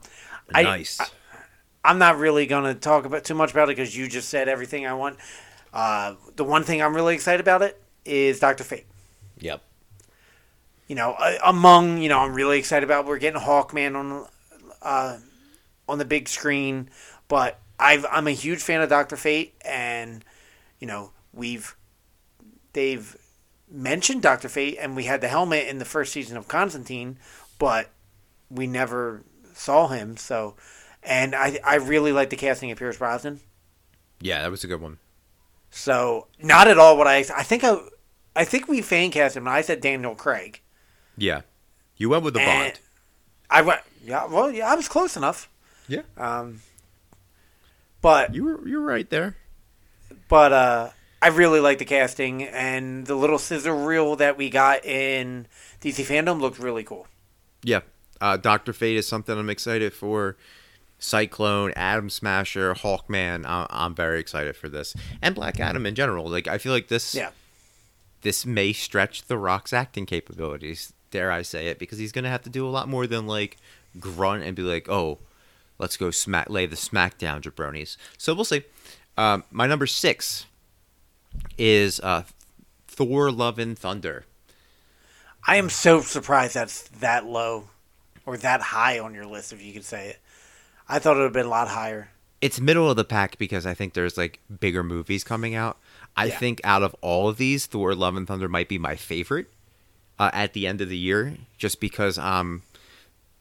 I- nice. I'm not really going to talk about too much about it because you just said everything I want. Uh, the one thing I'm really excited about it is Doctor Fate. yep. you know, uh, among you know, I'm really excited about. We're getting Hawkman on, uh, on the big screen, but I've I'm a huge fan of Doctor Fate, and you know, we've they've mentioned Doctor Fate, and we had the helmet in the first season of Constantine, but we never saw him. So, and I I really like the casting of Pierce Brosnan. Yeah, that was a good one. So, not at all what I I think I. I think we fan cast him. and I said Daniel Craig. Yeah. You went with the And- Bond. I went. Yeah, well, yeah, I was close enough. Yeah. Um, but You were you were right there. but uh, I really like the casting and the little sizzle reel that we got in DC fandom looked really cool. Yeah. Uh, Doctor Fate is something I'm excited for. Cyclone, Atom Smasher, Hawkman. I- I'm very excited for this, and Black Adam in general. Like I feel like this. Yeah, This may stretch the Rock's acting capabilities. Dare I say it? Because he's gonna have to do a lot more than like grunt and be like, "Oh, let's go smack lay the smack down, jabronis." So we'll see. Um, my number six is uh, Thor: Love and Thunder. I am so surprised that's that low or that high on your list, if you could say it. I thought it would have been a lot higher. it's middle of the pack because I think there's like bigger movies coming out. I Yeah. think out of all of these, Thor: Love and Thunder might be my favorite uh, at the end of the year, just because I'm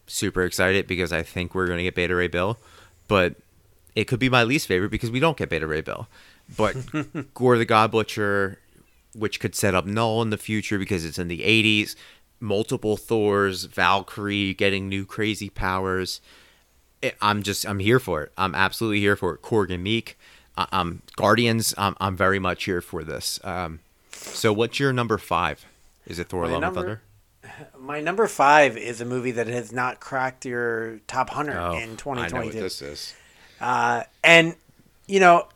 super excited because I think we're gonna get Beta Ray Bill, but it could be my least favorite because we don't get Beta Ray Bill. But Gore the God Butcher, which could set up Knull in the future because it's in the '80s, multiple Thors, Valkyrie getting new crazy powers. I'm just I'm here for it. I'm absolutely here for it. Korg and Miek, um, Guardians. I'm I'm very much here for this. Um, so what's your number five? Is it Thor: My Love number- and Thunder? My number five is a movie that has not cracked your top hundred Oh, in I know what 2022. this is. Uh, and you know,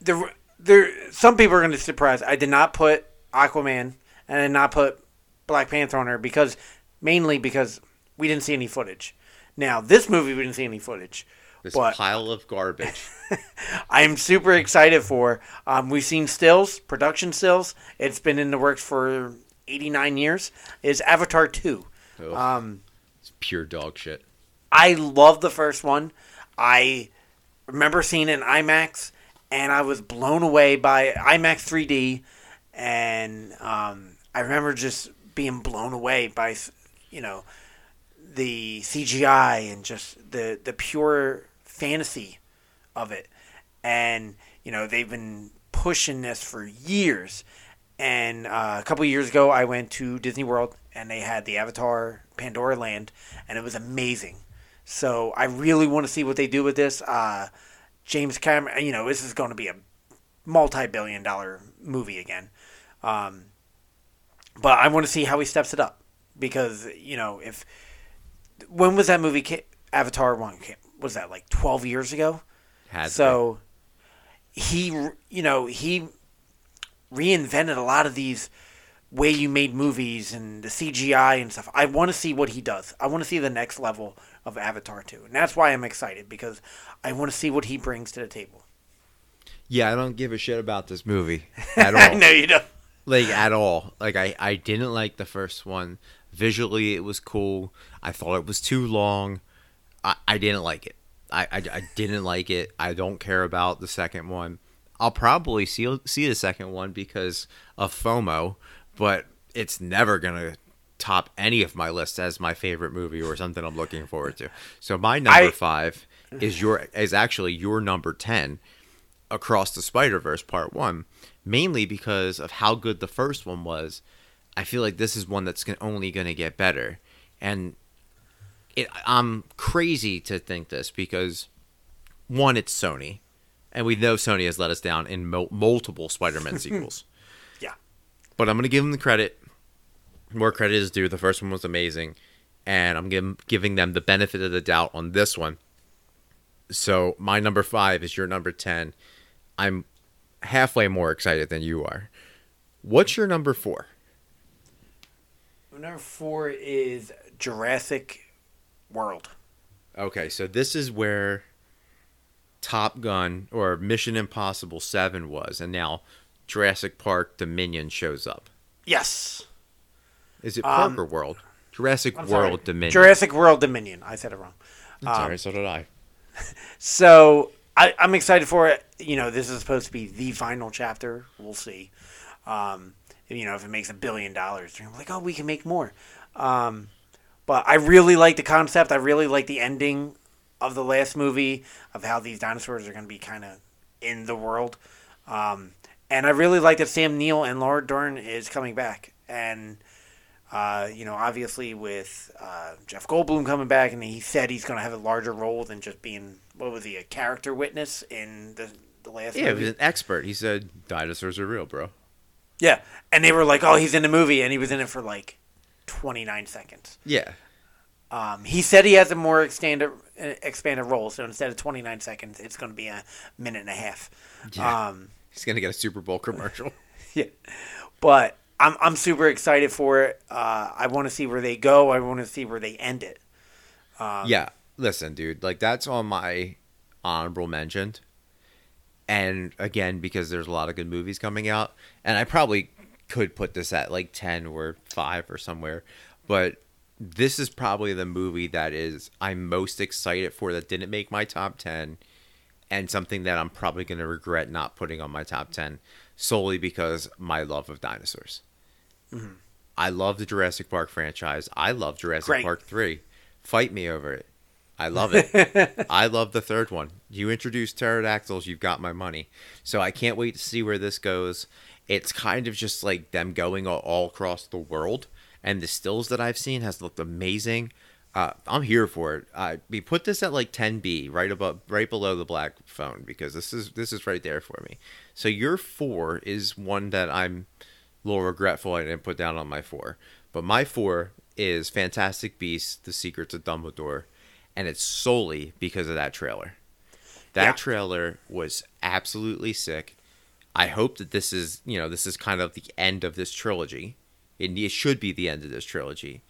there, there, some people are going to be surprised. I did not put Aquaman and I did not put Black Panther on there because mainly because we didn't see any footage. Now, this movie we didn't see any footage, This but pile of garbage. I'm super excited for. Um, we've seen stills, production stills. It's been in the works for 89 years. Is Avatar 2. Ugh. Um, it's pure dog shit. I love the first one. I remember seeing it in IMAX, and I was blown away by IMAX 3D, and um, I remember just being blown away by, you know, the CGI and just the the pure fantasy of it. And you know, they've been pushing this for years. And uh, a couple years ago, I went to Disney World, and they had the Avatar Pandora Land, and it was amazing. So I really want to see what they do with this. Uh, James Cameron, you know, this is going to be a multi-billion-dollar movie again. Um, but I want to see how he steps it up because you know if when was that movie Avatar one was that like twelve years ago? Has so he you know he reinvented a lot of these way you made movies and the CGI and stuff. I want to see what he does. I want to see the next level of Avatar 2. And that's why I'm excited because I want to see what he brings to the table. yeah, I don't give a shit about this movie at all. I know you don't. like at all. Like I, I didn't like the first one. Visually, it was cool. I thought it was too long. I, I didn't like it. I, I, I didn't like it. I don't care about the second one. I'll probably see see the second one because of FOMO, but it's never gonna top any of my lists as my favorite movie or something I'm looking forward to. So my number I- five is your is actually your number ten across the Spider Verse Part One, mainly because of how good the first one was. I feel like this is one that's only going to get better, and it, I'm crazy to think this because one, it's Sony, and we know Sony has let us down in mo- multiple Spider-Man sequels. But I'm going to give them the credit. More credit is due. The first one was amazing, and I'm giving giving them the benefit of the doubt on this one. So my number five is your number ten. I'm halfway more excited than you are. What's your number four? Number four is Jurassic World. Okay, so this is where Top Gun or Mission Impossible 7 was, and now Jurassic Park Dominion shows up. Yes. Is it Um, or World? Jurassic I'm sorry. World Dominion. Jurassic World Dominion. I said it wrong. Sorry, so did I. So I, I'm excited for it. You know, this is supposed to be the final chapter. We'll see. Um, you know, if it makes a billion dollars, I'm like, oh, we can make more. Um, but I really like the concept. I really like the ending of the last movie of how these dinosaurs are going to be kind of in the world. Um, and I really like that Sam Neill and Laura Dern is coming back. And uh, you know, obviously with uh, Jeff Goldblum coming back, and he said he's going to have a larger role than just being what was he a character witness in the the last Yeah, he was an expert. He said dinosaurs are real, bro. yeah, and they were like, "Oh, he's in the movie," and he was in it for like twenty nine seconds. Yeah. Um, he said he has a more expanded expanded role, so instead of twenty nine seconds, it's going to be a minute and a half. Yeah. Um, He's to get a Super Bowl commercial. yeah, but I'm I'm super excited for it. Uh, I want to see where they go. I want to see where they end it. Um, yeah. Listen, dude, like that's on my honorable mentioned. And again, because there's a lot of good movies coming out, and I probably could put this at like 10 or 5 or somewhere, but this is probably the movie that is I'm most excited for that didn't make my top 10 and something that I'm probably going to regret not putting on my top 10 solely because my love of dinosaurs. Mm-hmm. I love the Jurassic Park franchise. I love Jurassic Great. Park 3. Fight me over it. I love it. I love the third one. You introduce pterodactyls, you've got my money. So I can't wait to see where this goes. It's kind of just like them going all across the world, and the stills that I've seen has looked amazing. Uh, I'm here for it. Uh, we put this at like 10B, right above, right below the black phone, because this is this is right there for me. So your four is one that I'm a little regretful I didn't put down on my four. But my four is Fantastic Beasts: The Secrets of Dumbledore, and it's solely because of that trailer. That Yeah. trailer was absolutely sick. I hope that this is, you know, this is kind of the end of this trilogy. It, it should be the end of this trilogy,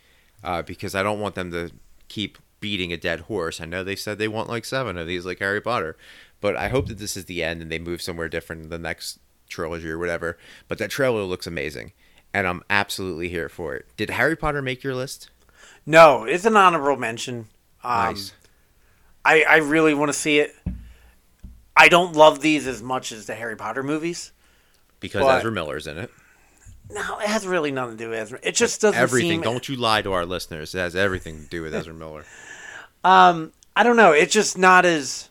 uh, because I don't want them to keep beating a dead horse. I know they said they want like seven of these, like Harry Potter, but I hope that this is the end and they move somewhere different in the next trilogy or whatever. But that trailer looks amazing, and I'm absolutely here for it. Did Harry Potter make your list? No, it's an honorable mention. Um, nice. I, I really want to see it. I don't love these as much as the Harry Potter movies. Because but- Ezra Miller's in it. No, it has really nothing to do with Ezra. It just doesn't Everything. seem. Don't you lie to our listeners. It has everything to do with Ezra Miller. Um, I don't know. It's just not as.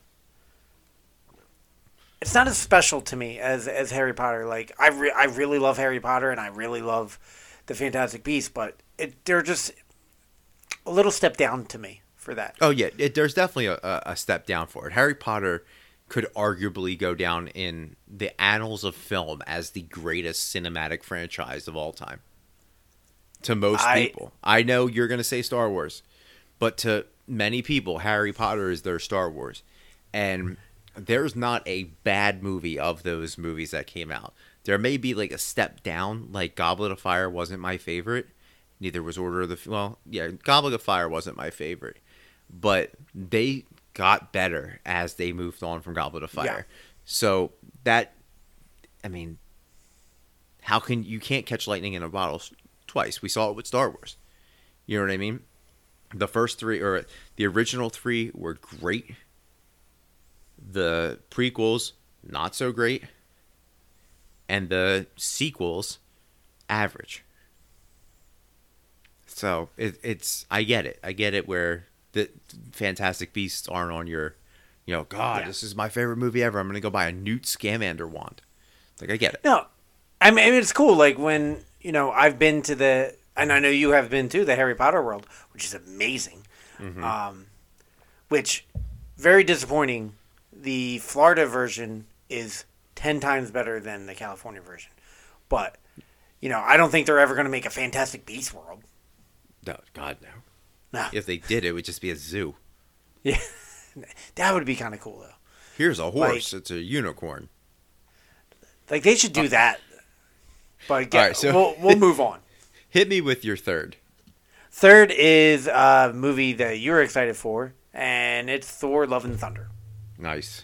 It's not as special to me as as Harry Potter. Like I, re- I really love Harry Potter and I really love the Fantastic Beasts, but it they're just a little step down to me for that. Oh yeah, it, there's definitely a, a, a step down for it. Harry Potter could arguably go down in the annals of film as the greatest cinematic franchise of all time. To most I- people, I know you're going to say Star Wars, but to many people, Harry Potter is their Star Wars, and there's not a bad movie of those movies that came out. There may be like a step down, like Goblet of Fire wasn't my favorite. Neither was Order of the well, yeah, Goblet of Fire wasn't my favorite, but they got better as they moved on from Goblet of Fire. Yeah. So that, I mean, how can you can't catch lightning in a bottle twice? We saw it with Star Wars. You know what I mean? The first three or the original three were great. The prequels not so great, and the sequels average. So it, it's I get it. I get it where the Fantastic Beasts aren't on your, you know, God, Yeah. this is my favorite movie ever. I'm gonna go buy a Newt Scamander wand. Like I get it. No, I mean it's cool. Like when you know I've been to the, and I know you have been to the Harry Potter world, which is amazing. Um, which very disappointing. The Florida version is ten times better than the California version, but you know I don't think they're ever going to make a Fantastic Beast world. No, God no. No, If they did, it would just be a zoo. yeah, that would be kind of cool though. Here's a horse. it's a unicorn. Like they should do that. But All right, so- we'll, we'll move on. Hit me with your third. Third is a movie that you're excited for, and it's Thor: Love and Thunder. Nice.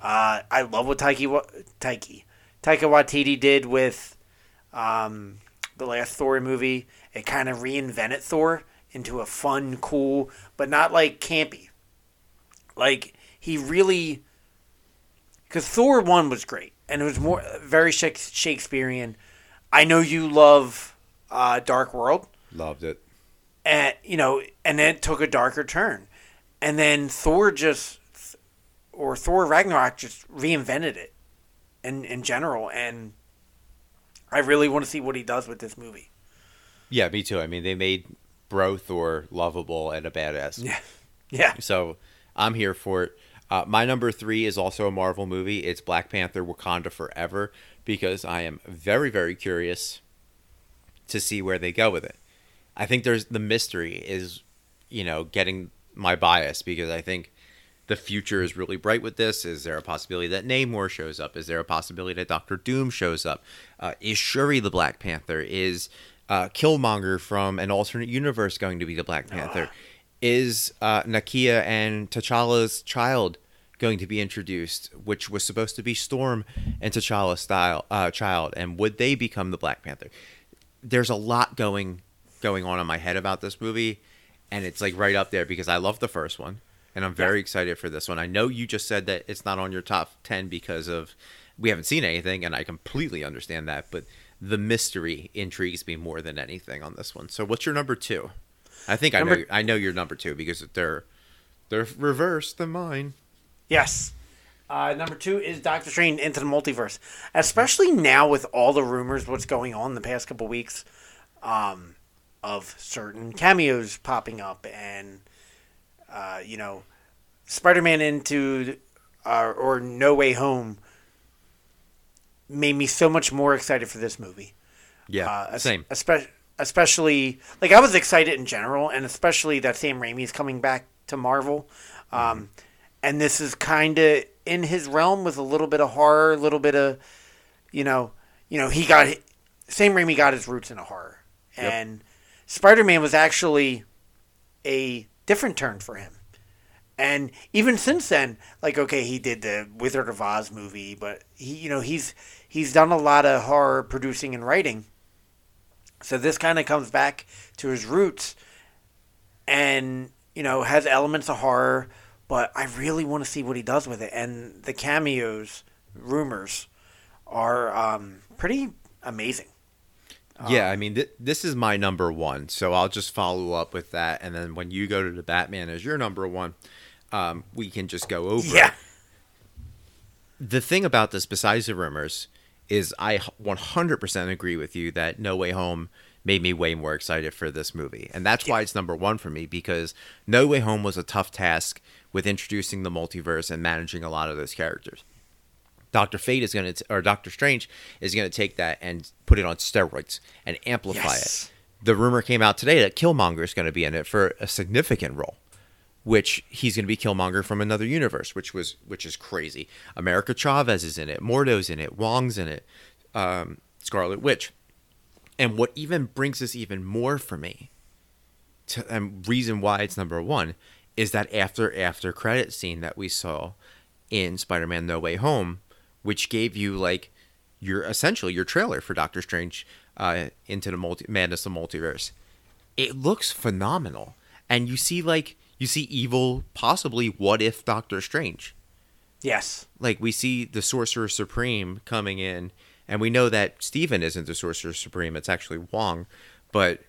Uh, I love what Taiki Taiki Taika Waititi did with um, the last Thor movie. It kind of reinvented Thor into a fun, cool, but not like campy. Like he really, because Thor one was great, and it was more very Shak- Shakespearean. I know you love uh, Dark World Loved it. and you know, and then it took a darker turn, and then Thor just, or Thor Ragnarok just reinvented it, in in general, and I really want to see what he does with this movie. Yeah, me too. I mean, they made Bro Thor lovable and a badass. Yeah, yeah, So I'm here for it. Uh, my number three is also a Marvel movie. It's Black Panther Wakanda Forever because I am very, very curious to see where they go with it. I think there's the mystery is, you know, getting my bias because I think the future is really bright with this. Is there a possibility that Namor shows up? Is there a possibility that Doctor Doom shows up? Uh, is Shuri the Black Panther? Is uh, Killmonger from an alternate universe going to be the Black Panther? Is uh, Nakia and T'Challa's child going to be introduced, which was supposed to be Storm and T'Challa's style uh, child, and would they become the Black Panther? There's a lot going going on in my head about this movie, and it's like right up there because I love the first one, and I'm very excited for this one. I know you just said that it's not on your top ten because of we haven't seen anything, and I completely understand that, but the mystery intrigues me more than anything on this one. So, what's your number two? I think I know I know your number two because they're they're reversed than mine. yes. Uh, number two is Doctor Strange into the multiverse, especially now with all the rumors, what's going on the past couple weeks, um, of certain cameos popping up, and uh, you know, Spider-Man into uh, or No Way Home made me so much more excited for this movie. Yeah, Uh, same. espe- especially like I was excited in general, and especially that Sam Raimi is coming back to Marvel, um, and this is kind of in his realm with a little bit of horror, a little bit of, you know, you know he got Sam Raimi got his roots in a horror, Yep. and Spider Man was actually a different turn for him. And even since then, like okay, he did the Wizard of Oz movie, but he, you know, he's he's done a lot of horror producing and writing. So this kind of comes back to his roots, and you know has elements of horror, but I really want to see what he does with it. And the cameos, rumors, are um, pretty amazing. Yeah, I mean, th- this is my number one, so I'll just follow up with that, and then when you go to the Batman as your number one, um, we can just go over. it. Yeah, The thing about this, besides the rumors, is I 100% agree with you that No Way Home made me way more excited for this movie, and that's why it's number one for me because No Way Home was a tough task with introducing the multiverse and managing a lot of those characters. Doctor Fate is going to, or Doctor Strange is going to take that and put it on steroids and amplify Yes. it. The rumor came out today that Killmonger is going to be in it for a significant role, which he's going to be Killmonger from another universe, which was which is crazy. America Chavez is in it, Mordo's in it, Wong's in it, um, Scarlet Witch, and what even brings this even more for me, to, and reason why it's number one, is that after after credit scene that we saw in Spider-Man: No Way Home, which gave you like your essentially your trailer for Doctor Strange uh, into the multi madness of multiverse. It looks phenomenal, and you see like you see evil, possibly what if Doctor Strange. yes, Like we see the Sorcerer Supreme coming in, and we know that Stephen isn't the Sorcerer Supreme; it's actually Wong, but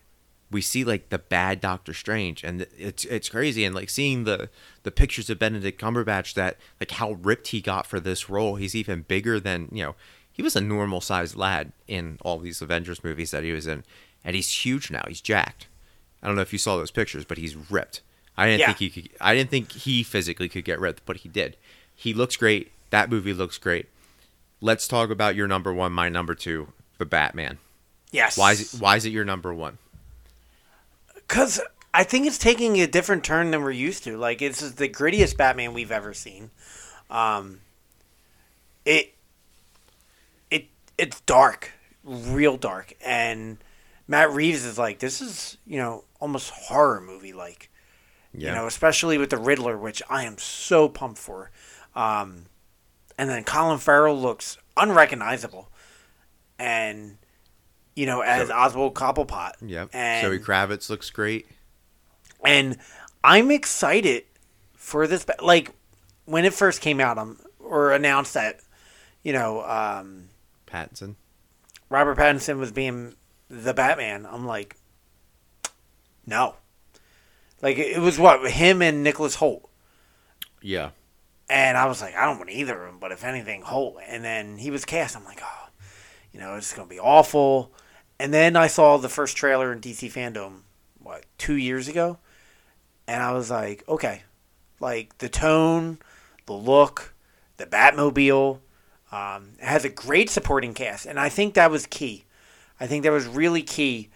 we see like the bad Doctor Strange, and it's it's crazy. And like seeing the the pictures of Benedict Cumberbatch, that like how ripped he got for this role. He's even bigger than you know. He was a normal sized lad in all these Avengers movies that he was in, and he's huge now. He's jacked. I don't know if you saw those pictures, but he's ripped. I didn't Yeah. think he could. I didn't think he physically could get ripped, but he did. He looks great. That movie looks great. Let's talk about your number one, my number two, the Batman. yes. Why is it, why is it your number one? Because I think it's taking a different turn than we're used to. Like this is the grittiest Batman we've ever seen. Um, it it it's dark, real dark, and Matt Reeves is like this is you know almost horror movie like. Yeah, You know, especially with the Riddler, which I am so pumped for. Um, and then Colin Farrell looks unrecognizable, and you know as So- Oswald Cobblepot. yep. And Zoe Kravitz looks great. and I'm excited for this. Like when it first came out, um, or announced that, you know, um, Pattinson. Robert Pattinson was being the Batman. I'm like, no. Like it was what him and Nicholas Hoult, Yeah, and I was like, I don't want either of them, but if anything, Hoult. And then he was cast. I'm like, oh, you know, it's gonna be awful. And then I saw the first trailer in DC fandom, what two years ago, and I was like, okay, like the tone, the look, the Batmobile, um, has a great supporting cast, and I think that was key. I think that was really key.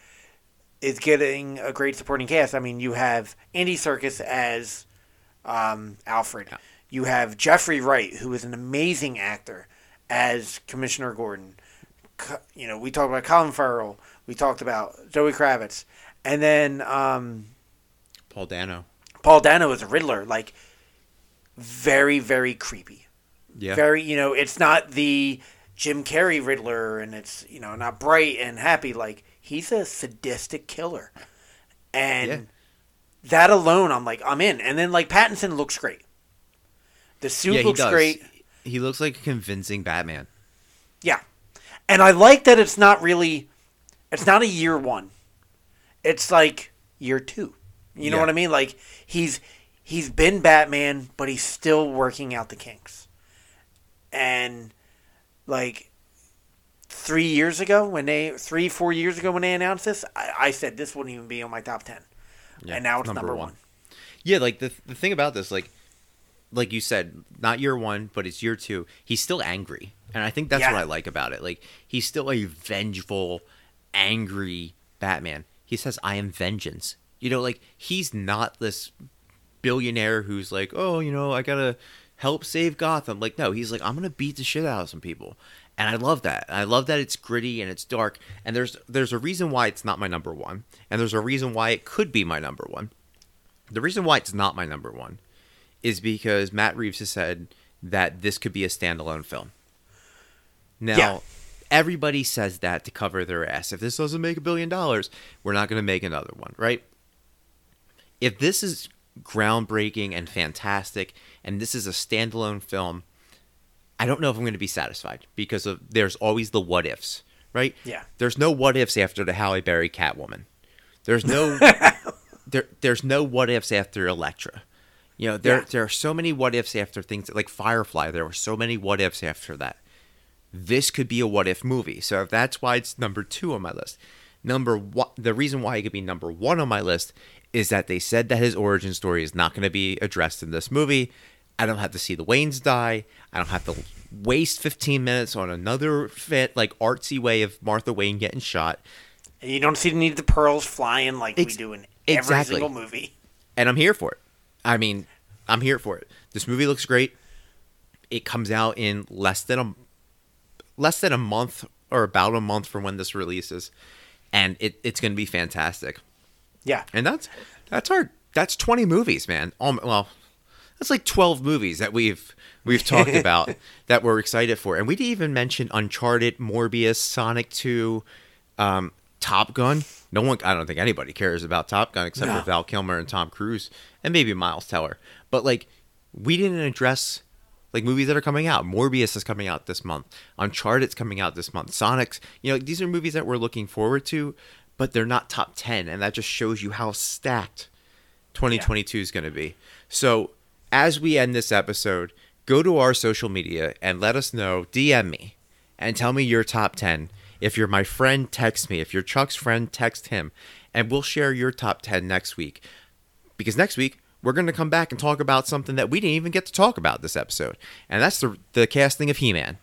Is getting a great supporting cast. I mean, you have Andy Serkis as um, Alfred. You have Jeffrey Wright, who is an amazing actor as Commissioner Gordon. Co- You know, we talked about Colin Farrell. We talked about Zoe Kravitz, and then um, Paul Dano. Paul Dano as a Riddler. Like, very, very creepy. Yeah, Very, you know, it's not the Jim Carrey Riddler, and it's you know not bright and happy. Like he's a sadistic killer, and Yeah. that alone, I'm like, I'm in. And then like Pattinson looks great. The suit yeah, looks does. great. He looks like a convincing Batman. Yeah. And I like that it's not really it's not a year one. It's like year two. You know Yeah. what I mean? Like he's he's been Batman, but he's still working out the kinks. And like three years ago when they three, four years ago when they announced this, I, I said this wouldn't even be on my top ten. Yeah, and now it's number, one. Yeah, like the the thing about this, like like you said, not year one, but it's year two. He's still angry, and I think that's Yeah. what I like about it. Like he's still a vengeful, angry Batman. He says, "I am vengeance." You know, like he's not this billionaire who's like, "Oh, you know, I gotta help save Gotham." Like, no, he's like, "I'm gonna beat the shit out of some people," and I love that. I love that it's gritty and it's dark. And there's there's a reason why it's not my number one, and there's a reason why it could be my number one. The reason why it's not my number one is because Matt Reeves has said that this could be a standalone film. Now, Yeah. everybody says that to cover their ass. If this doesn't make a billion dollars, we're not going to make another one, right? If this is groundbreaking and fantastic, and this is a standalone film, I don't know if I'm going to be satisfied because of there's always the what ifs, right? Yeah. There's no what ifs after the Halle Berry Catwoman. There's no there there's no what ifs after Elektra. You know, there Yeah. there are so many what ifs after things like Firefly. There were so many what ifs after that. This could be a what if movie. So if that's why it's number two on my list. Number one, the reason why it could be number one on my list is that they said that his origin story is not going to be addressed in this movie. I don't have to see the Waynes die. I don't have to waste 15 minutes on another fit like artsy way of Martha Wayne getting shot. You don't see the need of the pearls flying like Ex- we do in every exactly. single movie. and I'm here for it. I mean, I'm here for it. This movie looks great. It comes out in less than a less than a month or about a month from when this releases, and it, it's going to be fantastic. Yeah. And that's that's our that's 20 movies, man. Um, well, that's like 12 movies that we've we've talked about that we're excited for, and we didn't even mention Uncharted, Morbius, Sonic 2, um, Top Gun. No one, I don't think anybody cares about Top Gun except No. for Val Kilmer and Tom Cruise, and maybe Miles Teller. But like, we didn't address like movies that are coming out. Morbius is coming out this month. Uncharted's coming out this month. Sonic's, you know, these are movies that we're looking forward to, but they're not top 10 and that just shows you how stacked 2022 is going to be. So, as we end this episode, go to our social media and let us know, DM me and tell me your top 10. If you're my friend, text me. If you're Chuck's friend, text him and we'll share your top 10 next week. Because next week we're going to come back and talk about something that we didn't even get to talk about this episode. And that's the the casting of He-Man.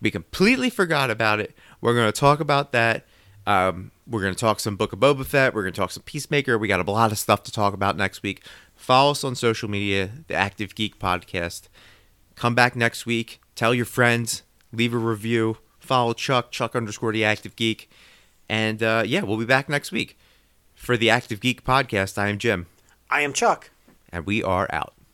We completely forgot about it. We're going to talk about that. Um, we're going to talk some Book of Boba Fett. We're going to talk some Peacemaker. We got a lot of stuff to talk about next week. Follow us on social media, the Active Geek Podcast. Come back next week. Tell your friends. Leave a review. Follow Chuck, Chuck underscore the Active Geek. And uh, yeah, we'll be back next week. For the Active Geek Podcast, I am Jim, I am Chuck. and we are out.